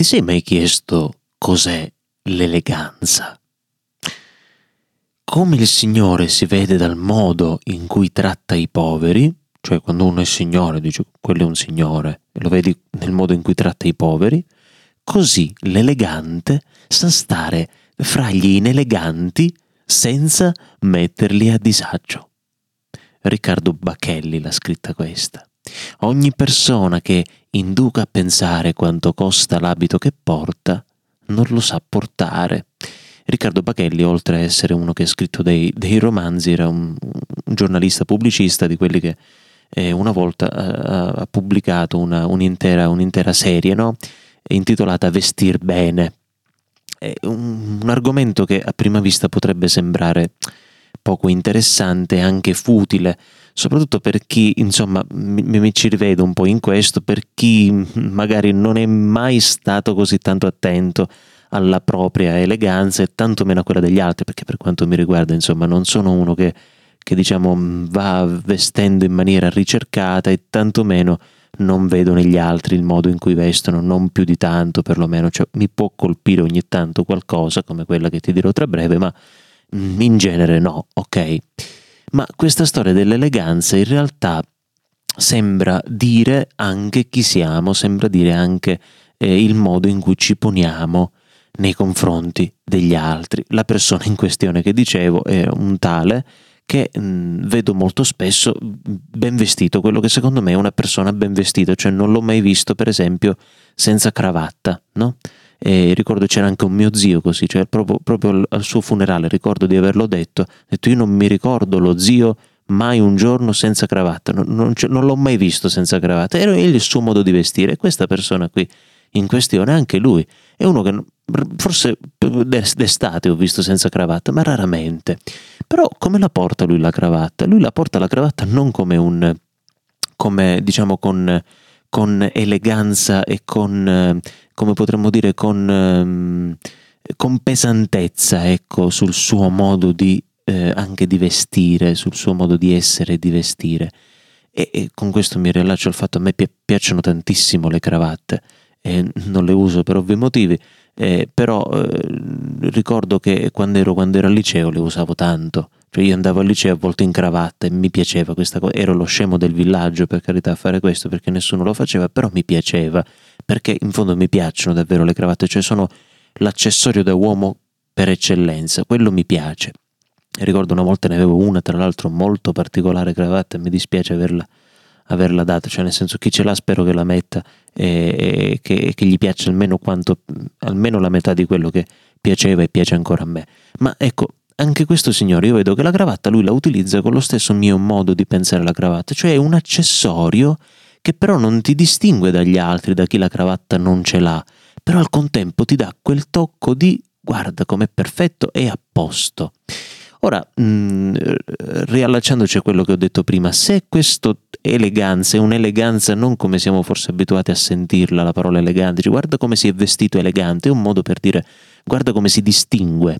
Ti sei mai chiesto cos'è l'eleganza? Come il Signore si vede dal modo in cui tratta i poveri, cioè quando uno è Signore, dice quello è un Signore, e lo vedi nel modo in cui tratta i poveri, così l'elegante sa stare fra gli ineleganti senza metterli a disagio. Riccardo Bacchelli l'ha scritta questa. Ogni persona che induca a pensare quanto costa l'abito che porta, non lo sa portare. Riccardo Bacchelli, oltre a essere uno che ha scritto dei, dei romanzi, era un, un, giornalista pubblicista di quelli che eh, una volta eh, ha pubblicato una, un'intera, un'intera, serie no? intitolata Vestir bene. È un, un argomento che a prima vista potrebbe sembrare poco interessante e anche futile, soprattutto per chi, insomma, mi, mi, ci rivedo un po' in questo, per chi magari non è mai stato così tanto attento alla propria eleganza e tantomeno a quella degli altri, perché per quanto mi riguarda, insomma, non sono uno che, che diciamo va vestendo in maniera ricercata e tantomeno non vedo negli altri il modo in cui vestono, non più di tanto perlomeno, cioè, mi può colpire ogni tanto qualcosa come quella che ti dirò tra breve, ma Mm, in genere no, ok? Ma questa storia dell'eleganza in realtà sembra dire anche chi siamo, sembra dire anche eh, il modo in cui ci poniamo nei confronti degli altri. La persona in questione che dicevo è un tale che mh, mm, vedo molto spesso ben vestito, quello che secondo me è una persona ben vestita, cioè non l'ho mai visto per esempio senza cravatta, no? E ricordo c'era anche un mio zio così, cioè proprio, proprio al suo funerale ricordo di averlo detto, ho detto io non mi ricordo lo zio mai un giorno senza cravatta, non, non, non l'ho mai visto senza cravatta, era il suo modo di vestire questa persona qui in questione, anche lui, è uno che forse d'estate ho visto senza cravatta, ma raramente. Però come la porta lui la cravatta? Lui la porta la cravatta non come un, come diciamo con, con eleganza e con come potremmo dire, con, ehm, con pesantezza, ecco, sul suo modo di, eh, anche di vestire, sul suo modo di essere e di vestire. E, e con questo mi riallaccio al fatto che a me pi- piacciono tantissimo le cravatte, e non le uso per ovvi motivi, eh, però eh, ricordo che quando ero, quando ero al liceo le usavo tanto, cioè io andavo al liceo a volte in cravatta e mi piaceva questa cosa, ero lo scemo del villaggio per carità a fare questo perché nessuno lo faceva, però mi piaceva perché in fondo mi piacciono davvero le cravatte, cioè sono l'accessorio da uomo per eccellenza, quello mi piace. Ricordo una volta ne avevo una, tra l'altro molto particolare cravatta, mi dispiace averla, averla data, cioè nel senso chi ce l'ha spero che la metta e, e che, che, gli piaccia almeno, quanto, almeno la metà di quello che piaceva e piace ancora a me. Ma ecco, anche questo signore, io vedo che la cravatta lui la utilizza con lo stesso mio modo di pensare alla cravatta, cioè è un accessorio che però non ti distingue dagli altri, da chi la cravatta non ce l'ha, però al contempo ti dà quel tocco di guarda com'è perfetto e a posto. Ora, mh, mm, riallacciandoci a quello che ho detto prima, se questa eleganza è un'eleganza non come siamo forse abituati a sentirla, la parola elegante, cioè, guarda come si è vestito elegante, è un modo per dire guarda come si distingue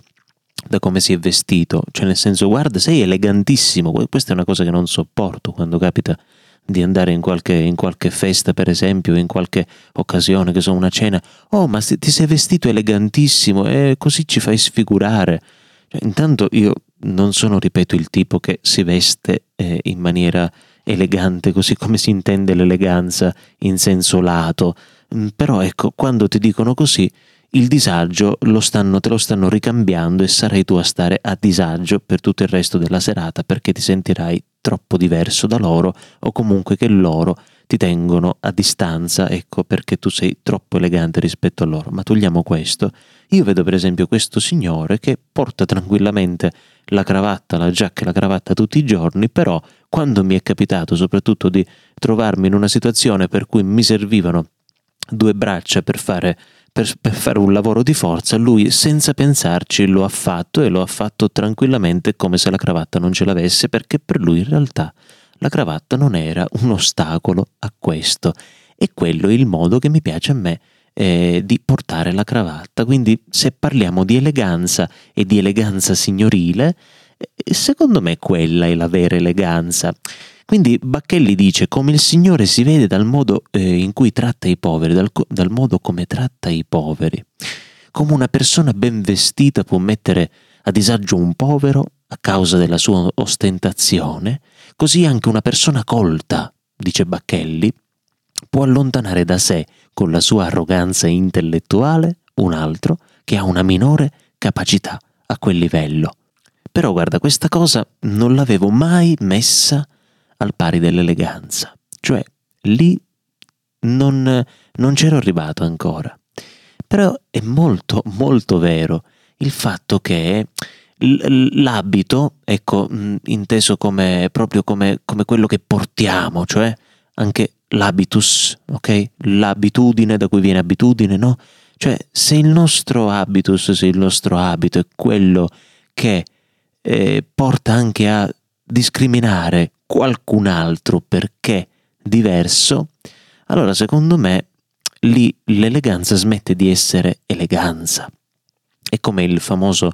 da come si è vestito, cioè nel senso guarda sei elegantissimo, questa è una cosa che non sopporto quando capita di andare in qualche, in qualche festa, per esempio, in qualche occasione, che so, una cena, oh, ma ti sei vestito elegantissimo e così ci fai sfigurare. Cioè, intanto io non sono, ripeto, il tipo che si veste eh, in maniera elegante, così come si intende l'eleganza in senso lato, mm, però ecco, quando ti dicono così, il disagio lo stanno, te lo stanno ricambiando e sarai tu a stare a disagio per tutto il resto della serata perché ti sentirai troppo diverso da loro o comunque che loro ti tengono a distanza, ecco perché tu sei troppo elegante rispetto a loro. Ma togliamo questo. Io vedo per esempio questo signore che porta tranquillamente la cravatta, la giacca e la cravatta tutti i giorni, però quando mi è capitato soprattutto di trovarmi in una situazione per cui mi servivano due braccia per fare per, per, fare un lavoro di forza, lui senza pensarci lo ha fatto e lo ha fatto tranquillamente come se la cravatta non ce l'avesse, perché per lui in realtà la cravatta non era un ostacolo a questo. E quello è il modo che mi piace a me eh, di portare la cravatta. Quindi se parliamo di eleganza e di eleganza signorile, secondo me quella è la vera eleganza. Quindi Bacchelli dice come il Signore si vede dal modo eh, in cui tratta i poveri, dal, dal modo come tratta i poveri. Come una persona ben vestita può mettere a disagio un povero a causa della sua ostentazione, così anche una persona colta, dice Bacchelli, può allontanare da sé con la sua arroganza intellettuale un altro che ha una minore capacità a quel livello. Però guarda, questa cosa non l'avevo mai messa al pari dell'eleganza, cioè lì non, non c'ero arrivato ancora. Però è molto, molto vero il fatto che l'abito, ecco, inteso come, proprio come, come quello che portiamo, cioè anche l'habitus, ok? L'abitudine da cui viene abitudine, no? Cioè, se il nostro habitus, se il nostro abito è quello che eh, porta anche a discriminare qualcun altro perché diverso, allora secondo me lì l'eleganza smette di essere eleganza. È come il famoso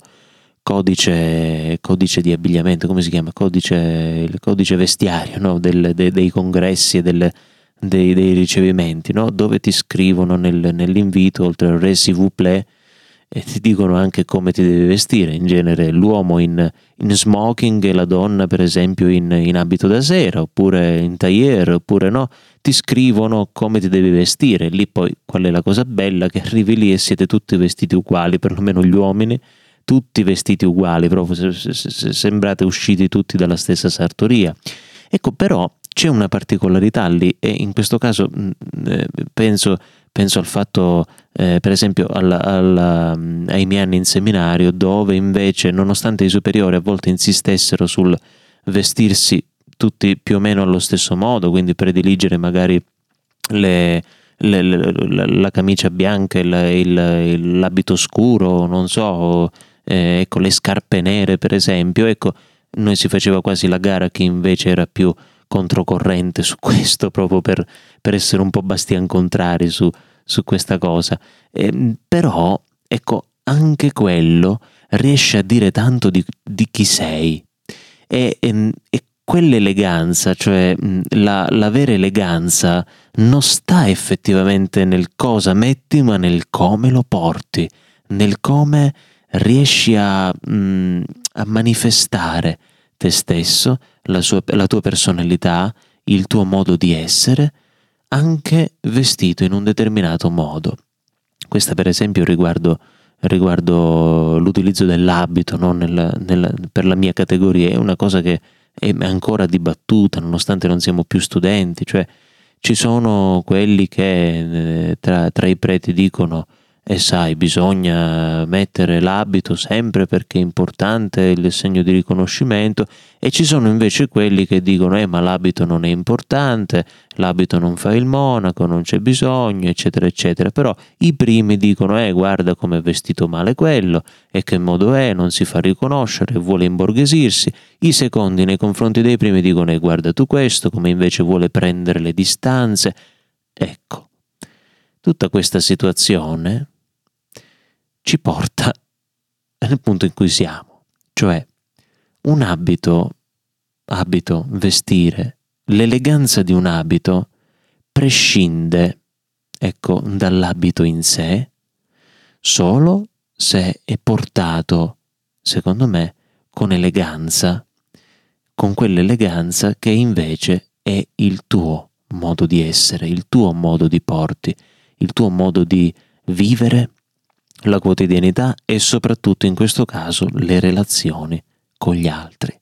codice, codice di abbigliamento, come si chiama? Codice, il codice vestiario no? Del, de, dei congressi e delle, dei, dei, ricevimenti, no? dove ti scrivono nel, nell'invito, oltre al resi vous plaît, e ti dicono anche come ti devi vestire, in genere l'uomo in, in smoking e la donna per esempio in, in, abito da sera, oppure in tailleur, oppure no, ti scrivono come ti devi vestire, lì poi qual è la cosa bella? Che arrivi lì e siete tutti vestiti uguali, perlomeno gli uomini, tutti vestiti uguali, proprio se, se, se sembrate usciti tutti dalla stessa sartoria. Ecco, però c'è una particolarità lì e in questo caso mm, eh, penso, penso, al fatto, eh, per esempio, alla, alla, mm, ai miei anni in seminario, dove invece, nonostante i superiori a volte insistessero sul vestirsi tutti più o meno allo stesso modo, quindi prediligere magari le, le, le, la camicia bianca e l'abito scuro, non so, eh, ecco, le scarpe nere per esempio, ecco, noi si faceva quasi la gara chi invece era più controcorrente su questo proprio per, per essere un po' bastian contrari su, su questa cosa. Eh, però, ecco, anche quello riesce a dire tanto di, di chi sei. E, e, e quell'eleganza, cioè la, la, vera eleganza, non sta effettivamente nel cosa metti, ma nel come lo porti, nel come riesci a, a manifestare te stesso, la, sua, la tua personalità, il tuo modo di essere, anche vestito in un determinato modo. Questa per esempio riguardo, riguardo l'utilizzo dell'abito no? nella, nella, per la mia categoria è una cosa che è ancora dibattuta nonostante non siamo più studenti, cioè ci sono quelli che eh, tra, tra i preti dicono e sai, bisogna mettere l'abito sempre perché è importante il segno di riconoscimento e ci sono invece quelli che dicono eh ma l'abito non è importante, l'abito non fa il monaco, non c'è bisogno, eccetera, eccetera. Però i primi dicono eh guarda come è vestito male quello e che modo è, non si fa riconoscere, vuole imborghesirsi. I secondi nei confronti dei primi dicono eh guarda tu questo, come invece vuole prendere le distanze. Ecco, tutta questa situazione ci porta nel punto in cui siamo, cioè un abito, abito, vestire, l'eleganza di un abito prescinde, ecco, dall'abito in sé, solo se è portato, secondo me, con eleganza, con quell'eleganza che invece è il tuo modo di essere, il tuo modo di porti, il tuo modo di vivere la quotidianità e soprattutto in questo caso le relazioni con gli altri.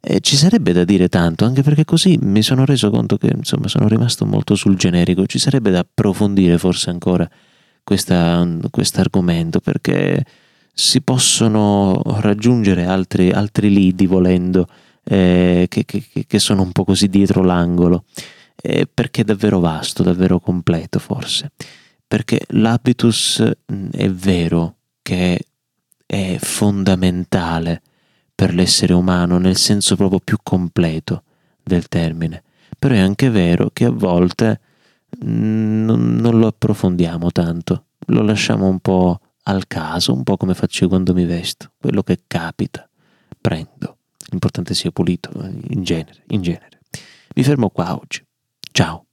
E ci sarebbe da dire tanto, anche perché così mi sono reso conto che insomma sono rimasto molto sul generico, ci sarebbe da approfondire forse ancora questo argomento perché si possono raggiungere altri, altri lidi volendo eh, che, che, che, sono un po' così dietro l'angolo, eh, perché è davvero vasto, davvero completo forse perché l'habitus mm, è vero che è fondamentale per l'essere umano nel senso proprio più completo del termine, però è anche vero che a volte mm, non, non lo approfondiamo tanto, lo lasciamo un po' al caso, un po' come faccio quando mi vesto, quello che capita, prendo. l'importante sia pulito, eh, in genere, in genere. Mi fermo qua oggi. Ciao.